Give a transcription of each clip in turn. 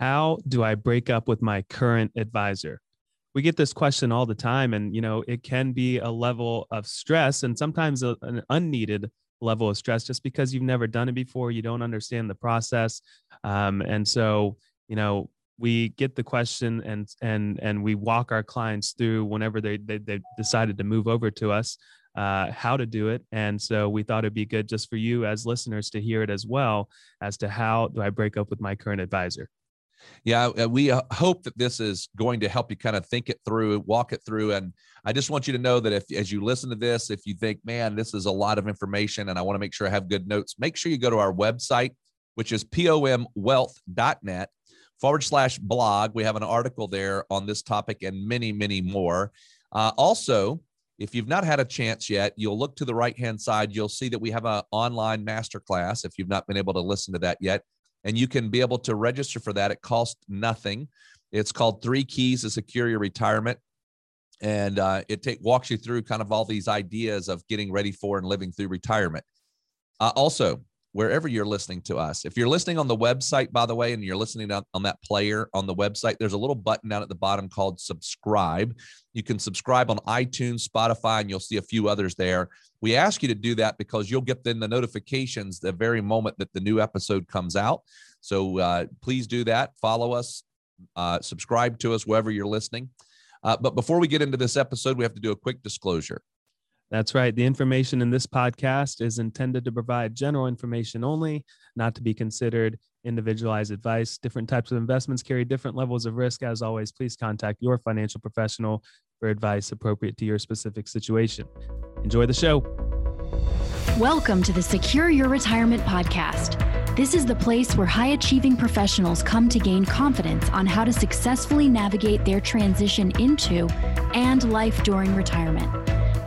How do I break up with my current advisor? We get this question all the time, and you know it can be a level of stress, and sometimes a, an unneeded level of stress, just because you've never done it before, you don't understand the process, um, and so you know we get the question and and and we walk our clients through whenever they they, they decided to move over to us uh, how to do it. And so we thought it'd be good just for you as listeners to hear it as well as to how do i break up with my current advisor yeah, uh, we uh, hope that this is going to help you kind of think it through, walk it through. And I just want you to know that if, as you listen to this, if you think, man, this is a lot of information and I want to make sure I have good notes, make sure you go to our website, which is pomwealth.net forward slash blog. We have an article there on this topic and many, many more. Uh, also, if you've not had a chance yet, you'll look to the right hand side. You'll see that we have an online masterclass. If you've not been able to listen to that yet, and you can be able to register for that. It costs nothing. It's called Three Keys to Secure Your Retirement. And uh, it take, walks you through kind of all these ideas of getting ready for and living through retirement. Uh, also, wherever you're listening to us. If you're listening on the website, by the way, and you're listening on, that player on the website, there's a little button down at the bottom called subscribe. You can subscribe on iTunes, Spotify, and you'll see a few others there. We ask you to do that because you'll get then the notifications the very moment that the new episode comes out. So uh, please do that. Follow us, uh, subscribe to us wherever you're listening. Uh, but before we get into this episode, we have to do a quick disclosure. That's right. The information in this podcast is intended to provide general information only, not to be considered individualized advice. Different types of investments carry different levels of risk. As always, please contact your financial professional for advice appropriate to your specific situation. Enjoy the show. Welcome to the Secure Your Retirement Podcast. This is the place where high achieving professionals come to gain confidence on how to successfully navigate their transition into and life during retirement.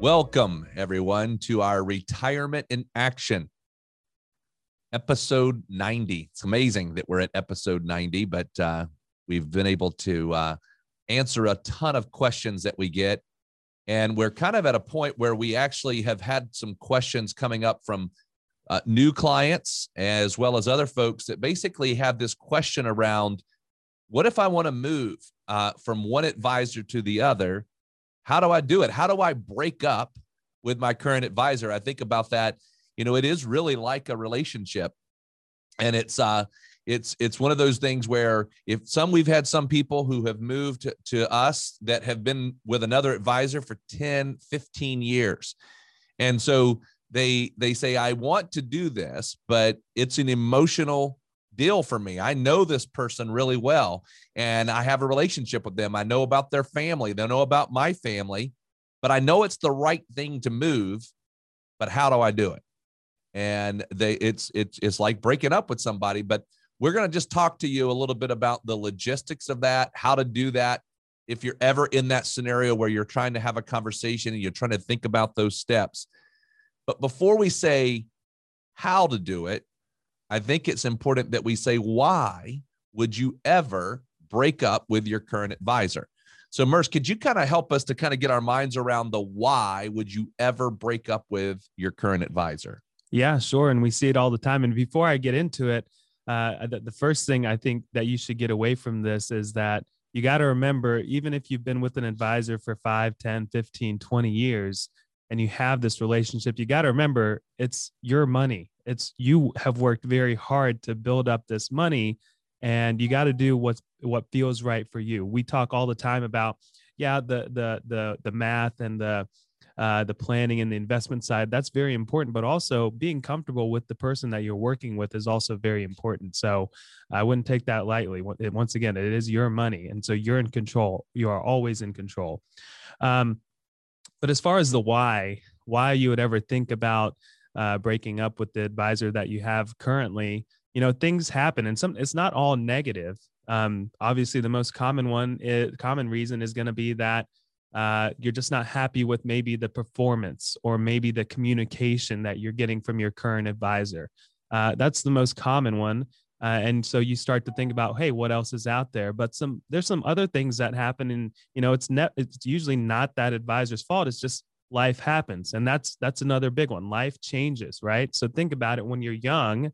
Welcome, everyone, to our Retirement in Action, episode 90. It's amazing that we're at episode 90, but uh, we've been able to uh, answer a ton of questions that we get. And we're kind of at a point where we actually have had some questions coming up from uh, new clients as well as other folks that basically have this question around what if I want to move uh, from one advisor to the other? How do I do it? How do I break up with my current advisor? I think about that. You know, it is really like a relationship. And it's uh it's it's one of those things where if some we've had some people who have moved to, to us that have been with another advisor for 10, 15 years. And so they they say I want to do this, but it's an emotional deal for me. I know this person really well and I have a relationship with them. I know about their family, they know about my family, but I know it's the right thing to move. But how do I do it? And they it's it's it's like breaking up with somebody, but we're going to just talk to you a little bit about the logistics of that, how to do that. If you're ever in that scenario where you're trying to have a conversation and you're trying to think about those steps. But before we say how to do it, I think it's important that we say, why would you ever break up with your current advisor? So, Murs, could you kind of help us to kind of get our minds around the why would you ever break up with your current advisor? Yeah, sure. And we see it all the time. And before I get into it, uh, the, the first thing I think that you should get away from this is that you got to remember, even if you've been with an advisor for 5, 10, 15, 20 years, and you have this relationship, you got to remember it's your money. It's you have worked very hard to build up this money and you got to do what's what feels right for you. We talk all the time about yeah, the the the the math and the uh, the planning and the investment side that's very important but also being comfortable with the person that you're working with is also very important. So i wouldn't take that lightly. Once again it is your money and so you're in control. You are always in control. Um, but as far as the why, why you would ever think about uh, breaking up with the advisor that you have currently, you know, things happen, and some it's not all negative. Um, obviously, the most common one, is, common reason is going to be that uh, you're just not happy with maybe the performance or maybe the communication that you're getting from your current advisor. Uh, that's the most common one. Uh, and so you start to think about, hey, what else is out there? But some there's some other things that happen, and you know, it's net it's usually not that advisor's fault. It's just life happens, and that's that's another big one. Life changes, right? So think about it. When you're young,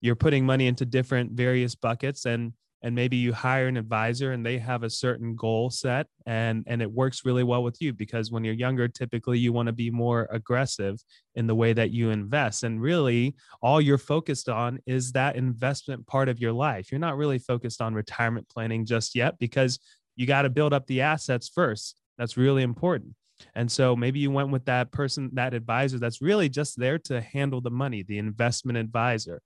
you're putting money into different various buckets, and and maybe you hire an advisor and they have a certain goal set and and it works really well with you because when you're younger typically you want to be more aggressive in the way that you invest and really all you're focused on is that investment part of your life you're not really focused on retirement planning just yet because you got to build up the assets first that's really important and so maybe you went with that person that advisor that's really just there to handle the money the investment advisor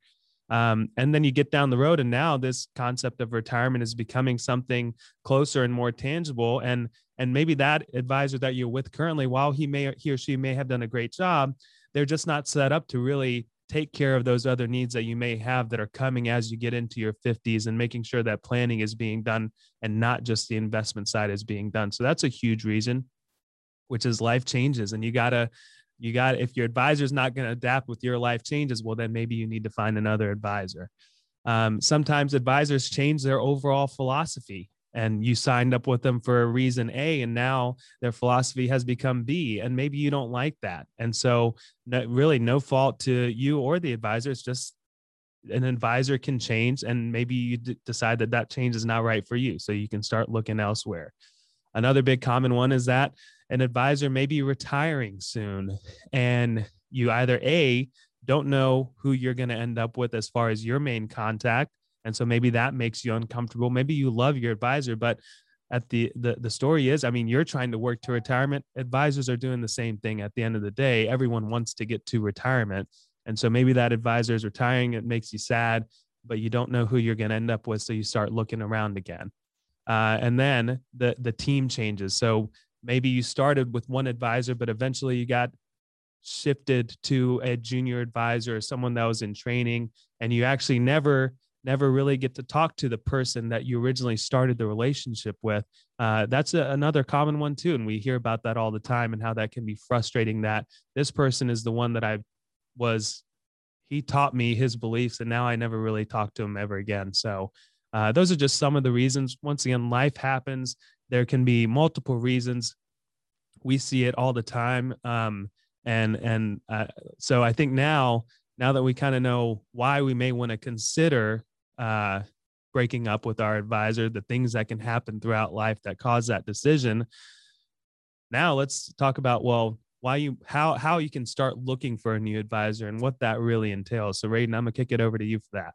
um, and then you get down the road, and now this concept of retirement is becoming something closer and more tangible. And and maybe that advisor that you're with currently, while he may he or she may have done a great job, they're just not set up to really take care of those other needs that you may have that are coming as you get into your 50s and making sure that planning is being done and not just the investment side is being done. So that's a huge reason, which is life changes. And you got to you got if your advisor is not going to adapt with your life changes well then maybe you need to find another advisor. Um, sometimes advisors change their overall philosophy and you signed up with them for a reason a and now their philosophy has become b and maybe you don't like that. And so no, really no fault to you or the advisor. It's just an advisor can change and maybe you d- decide that that change is not right for you. So you can start looking elsewhere. Another big common one is that an advisor may be retiring soon and you either a don't know who you're going to end up with as far as your main contact and so maybe that makes you uncomfortable. Maybe you love your advisor but at the, the the story is i mean you're trying to work to retirement. Advisors are doing the same thing at the end of the day. Everyone wants to get to retirement and so maybe that advisor is retiring. It makes you sad but you don't know who you're going to end up with so you start looking around again. Uh, and then the the team changes. So maybe you started with one advisor, but eventually you got shifted to a junior advisor or someone that was in training, and you actually never never really get to talk to the person that you originally started the relationship with. Uh, that's a, another common one too, and we hear about that all the time and how that can be frustrating. That this person is the one that I was. He taught me his beliefs, and now I never really talked to him ever again. So, uh, those are just some of the reasons. Once again, life happens. There can be multiple reasons. We see it all the time. Um, and and uh, so I think now, now that we kind of know why we may want to consider uh, breaking up with our advisor, the things that can happen throughout life that cause that decision. Now let's talk about well, why you how how you can start looking for a new advisor and what that really entails. So, Radon, I'm gonna kick it over to you for that.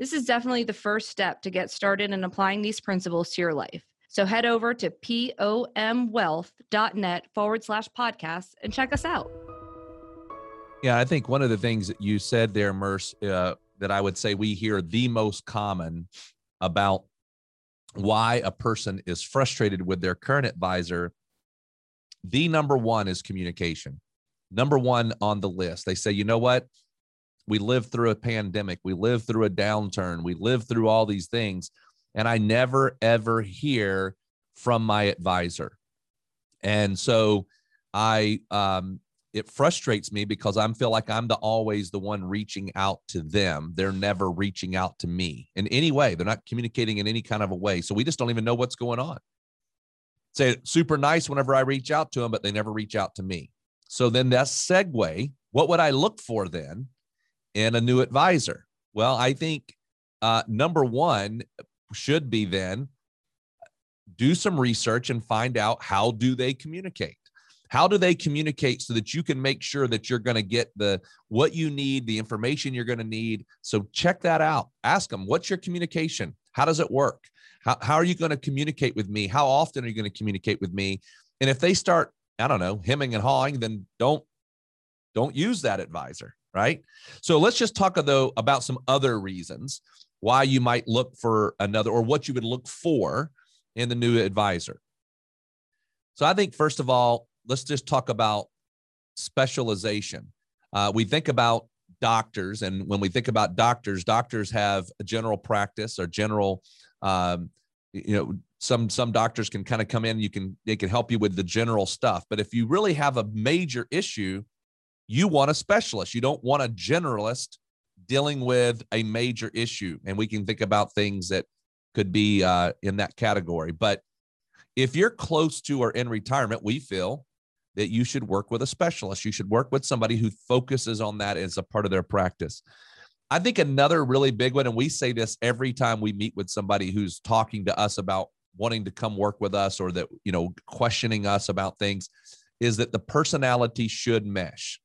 this is definitely the first step to get started in applying these principles to your life. So head over to pomwealth.net forward slash podcast and check us out. Yeah, I think one of the things that you said there, Murs, uh, that I would say we hear the most common about why a person is frustrated with their current advisor. The number one is communication. Number one on the list. They say, you know what? We lived through a pandemic. We lived through a downturn. We lived through all these things. And i never ever hear from my advisor. And so i um it frustrates me because i feel like i'm the always the one reaching out to them. They're never reaching out to me in any way. They're not communicating in any kind of a way. So we just don't even know what's going on. Say super nice whenever i reach out to them but they never reach out to me. So then that segue what would i look for then in a new advisor? Well, I think uh, number one should be then do some research and find out how do they communicate how do they communicate so that you can make sure that you're going to get the what you need the information you're going to need so check that out ask them what's your communication How does it work? How, how are you going to communicate with me? How often are you going to communicate with me? And if they start, I don't know, hemming and hawing, then don't don't use that advisor, right? So let's just talk though about some other reasons why you might look for another or what you would look for in the new advisor. So I think first of all, let's just talk about specialization. Uh, we think about doctors, and when we think about doctors, doctors have a general practice or general, um, you know, some some doctors can kind of come in. You can they can help you with the general stuff, but if you really have a major issue, you want a specialist. You don't want a generalist dealing with a major issue, and we can think about things that could be uh, in that category. But if you're close to or in retirement, we feel that you should work with a specialist. You should work with somebody who focuses on that as a part of their practice. I think another really big one, and we say this every time we meet with somebody who's talking to us about wanting to come work with us or that, you know, questioning us about things, is that the personality should mesh.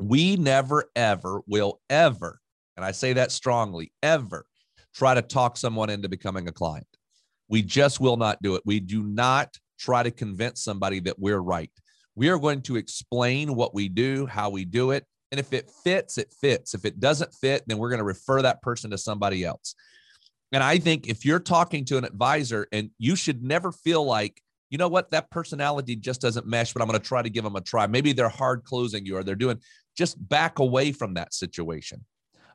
We never, ever will ever, and I say that strongly, ever try to talk someone into becoming a client. We just will not do it. We do not try to convince somebody that we're right. We are going to explain what we do, how we do it. And if it fits, it fits. If it doesn't fit, then we're going to refer that person to somebody else. And I think if you're talking to an advisor and you should never feel like, you know what, that personality just doesn't mesh, but I'm going to try to give them a try. Maybe they're hard closing you or they're doing, just back away from that situation.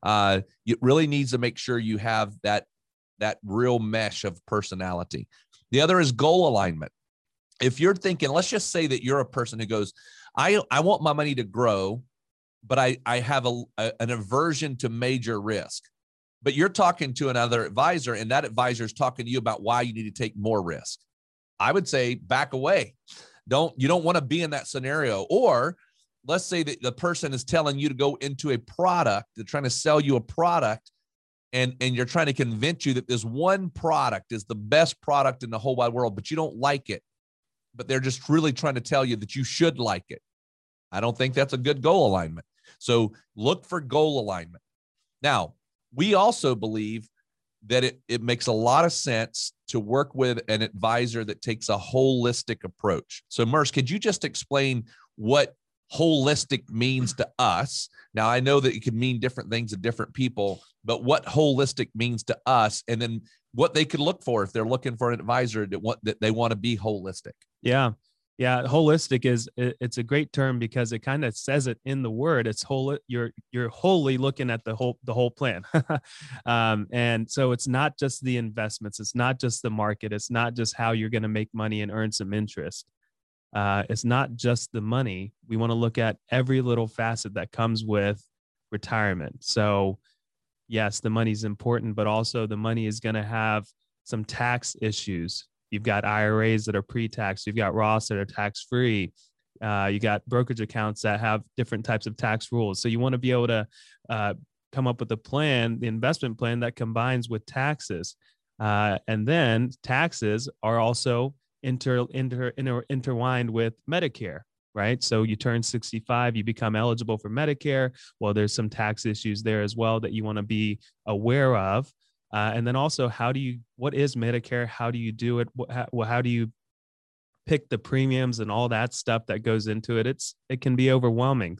Uh, it really needs to make sure you have that that real mesh of personality. The other is goal alignment if you're thinking, let's just say that you're a person who goes, I, I want my money to grow, but I, I have a, a, an aversion to major risk. But you're talking to another advisor, and that advisor is talking to you about why you need to take more risk. I would say back away. Don't you don't want to be in that scenario. Or let's say that the person is telling you to go into a product, they're trying to sell you a product, and and you're trying to convince you that this one product is the best product in the whole wide world, but you don't like it but they're just really trying to tell you that you should like it. I don't think that's a good goal alignment. So look for goal alignment. Now, we also believe that it, it makes a lot of sense to work with an advisor that takes a holistic approach. So, Murs, could you just explain what holistic means to us? Now, I know that it can mean different things to different people, but what holistic means to us, and then what they could look for if they're looking for an advisor that want that they want to be holistic. Yeah. Yeah, holistic is it's a great term because it kind of says it in the word. It's whole. You're you're wholly looking at the whole the whole plan, um, and so it's not just the investments. It's not just the market. It's not just how you're going to make money and earn some interest. Uh, it's not just the money. We want to look at every little facet that comes with retirement. So, yes, the money is important, but also the money is going to have some tax issues You've got IRAs that are pre-tax. You've got Roths that are tax-free. Uh, you got brokerage accounts that have different types of tax rules. So you want to be able to uh, come up with a plan, the investment plan that combines with taxes. Uh, and then taxes are also inter, inter, inter, intertwined with Medicare, right? So you turn 65, you become eligible for Medicare. Well, there's some tax issues there as well that you want to be aware of. Uh, and then also, how do you, what is Medicare? How do you do it? How, how do you pick the premiums and all that stuff that goes into it? It's, it can be overwhelming.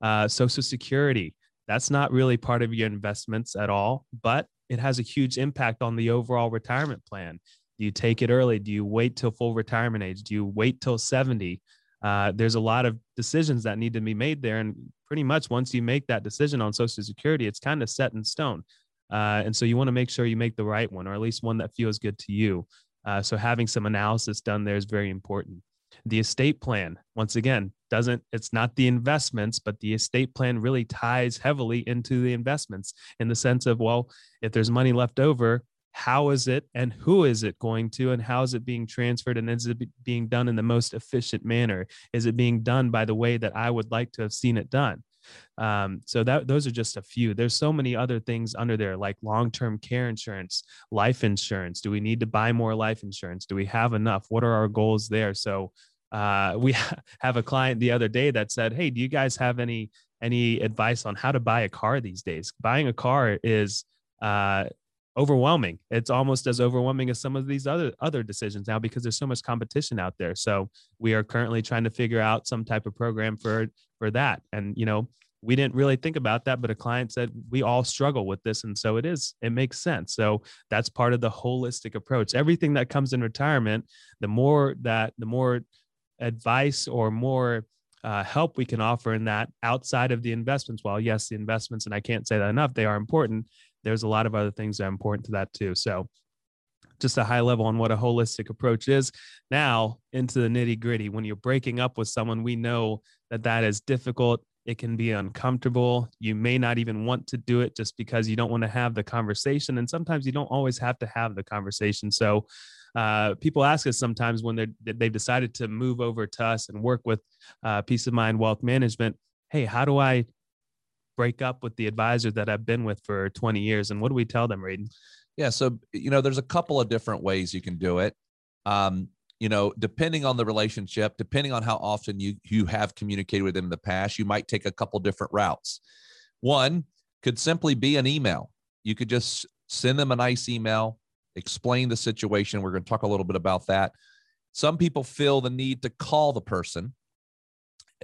Uh, Social Security, that's not really part of your investments at all, but it has a huge impact on the overall retirement plan. Do you take it early? Do you wait till full retirement age? Do you wait till 70? Uh, there's a lot of decisions that need to be made there. And pretty much once you make that decision on Social Security, it's kind of set in stone. Uh, and so you want to make sure you make the right one, or at least one that feels good to you. Uh, so having some analysis done there is very important. The estate plan, once again, doesn't, it's not the investments, but the estate plan really ties heavily into the investments in the sense of, well, if there's money left over, how is it and who is it going to and how is it being transferred and is it being done in the most efficient manner is it being done by the way that i would like to have seen it done um, so that those are just a few. There's so many other things under there, like long-term care insurance, life insurance. Do we need to buy more life insurance? Do we have enough? What are our goals there? So uh, we have a client the other day that said, "Hey, do you guys have any any advice on how to buy a car these days? Buying a car is uh, overwhelming. It's almost as overwhelming as some of these other other decisions now because there's so much competition out there. So we are currently trying to figure out some type of program for for that. And you know, we didn't really think about that, but a client said we all struggle with this, and so it is. It makes sense. So that's part of the holistic approach. Everything that comes in retirement, the more that the more advice or more uh, help we can offer in that outside of the investments. While yes, the investments, and I can't say that enough, they are important there's a lot of other things that are important to that too. So just a high level on what a holistic approach is. Now into the nitty gritty. When you're breaking up with someone, we know that that is difficult. It can be uncomfortable. You may not even want to do it just because you don't want to have the conversation. And sometimes you don't always have to have the conversation. So uh, people ask us sometimes when they've decided to move over to us and work with uh, Peace of Mind Wealth Management. Hey, how do I break up with the advisor that I've been with for 20 years? And what do we tell them, Radon? Yeah. So, you know, there's a couple of different ways you can do it. Um, you know, depending on the relationship, depending on how often you you have communicated with them in the past, you might take a couple different routes. One could simply be an email. You could just send them a nice email, explain the situation. We're going to talk a little bit about that. Some people feel the need to call the person.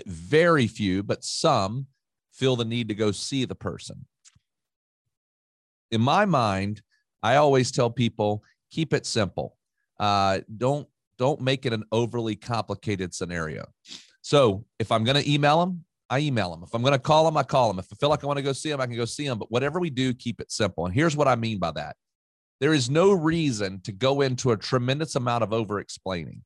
Very few, but some feel the need to go see the person. In my mind, I always tell people keep it simple. Uh, don't don't make it an overly complicated scenario. So if I'm going to email them, I email them. If I'm going to call them, I call them. If I feel like I want to go see them, I can go see them. But whatever we do, keep it simple. And here's what I mean by that there is no reason to go into a tremendous amount of over explaining.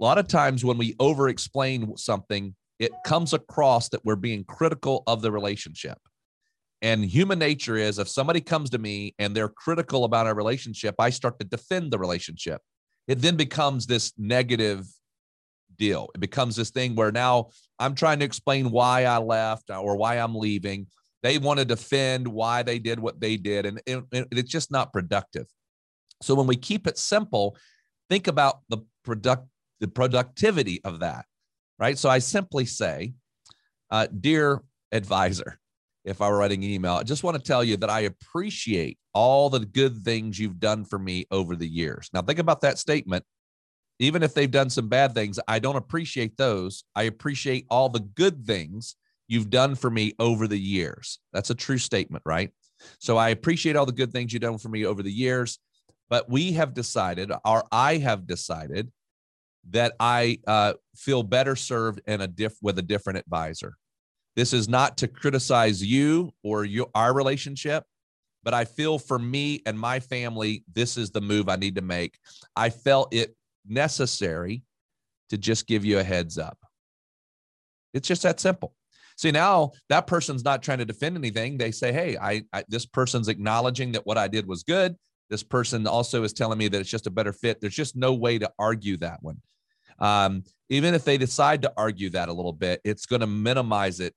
A lot of times when we over explain something, it comes across that we're being critical of the relationship. And human nature is if somebody comes to me and they're critical about our relationship, I start to defend the relationship. It then becomes this negative deal. It becomes this thing where now I'm trying to explain why I left or why I'm leaving. They want to defend why they did what they did, and it, it, it's just not productive. So when we keep it simple, think about the product the productivity of that right? So I simply say, uh, Dear advisor, if I were writing an email, I just want to tell you that I appreciate all the good things you've done for me over the years. Now, think about that statement. Even if they've done some bad things, I don't appreciate those. I appreciate all the good things you've done for me over the years. That's a true statement, right? So I appreciate all the good things you've done for me over the years. But we have decided, or I have decided, that I uh, feel better served in a diff with a different advisor. This is not to criticize you or your our relationship, but I feel for me and my family, this is the move I need to make. I felt it necessary to just give you a heads up. It's just that simple. See, now that person's not trying to defend anything. They say, hey, I, I this person's acknowledging that what I did was good. This person also is telling me that it's just a better fit. There's just no way to argue that one. Um, even if they decide to argue that a little bit, it's going to minimize it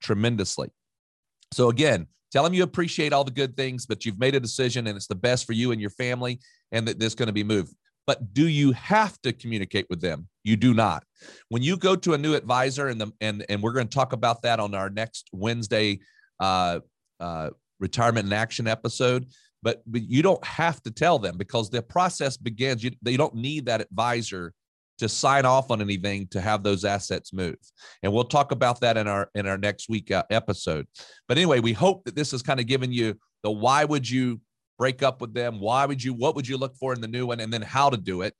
tremendously. So again, tell them you appreciate all the good things, but you've made a decision and it's the best for you and your family, and that this going to be moved. But do you have to communicate with them? You do not. When you go to a new advisor, and the and and we're going to talk about that on our next Wednesday uh, uh, retirement in action episode but, but you don't have to tell them because the process begins. You, don't need that advisor to sign off on anything to have those assets move. And we'll talk about that in our in our next week uh, episode. But anyway, we hope that this has kind of given you the why would you break up with them? Why would you? What would you look for in the new one? And then how to do it.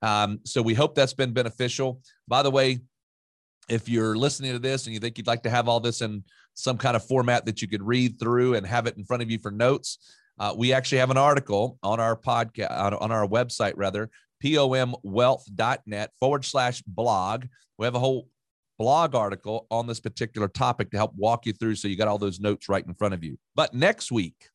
Um, so we hope that's been beneficial. By the way, if you're listening to this and you think you'd like to have all this in some kind of format that you could read through and have it in front of you for notes, uh, we actually have an article on our podcast, on, on our website, rather, pomwealth.net forward slash blog. We have a whole blog article on this particular topic to help walk you through so you got all those notes right in front of you. But next week,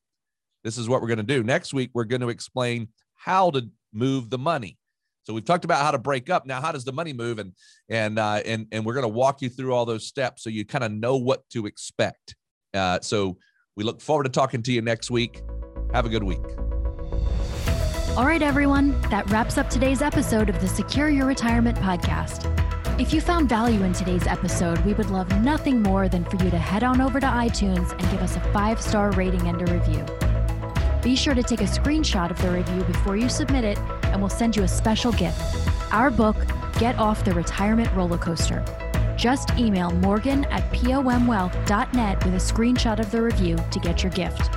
this is what we're going to do. Next week, we're going to explain how to move the money. So we've talked about how to break up. Now, how does the money move? And and uh, and and we're going to walk you through all those steps so you kind of know what to expect. Uh, so we look forward to talking to you next week. Have a good week. All right, everyone, that wraps up today's episode of the Secure Your Retirement podcast. If you found value in today's episode, we would love nothing more than for you to head on over to iTunes and give us a five star rating and a review. Be sure to take a screenshot of the review before you submit it, and we'll send you a special gift our book, Get Off the Retirement Roller Coaster. Just email morgan at pomwealth.net with a screenshot of the review to get your gift.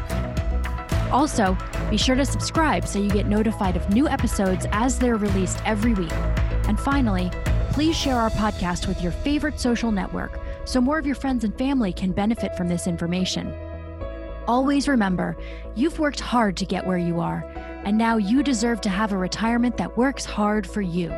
Also, be sure to subscribe so you get notified of new episodes as they're released every week. And finally, please share our podcast with your favorite social network so more of your friends and family can benefit from this information. Always remember, you've worked hard to get where you are, and now you deserve to have a retirement that works hard for you.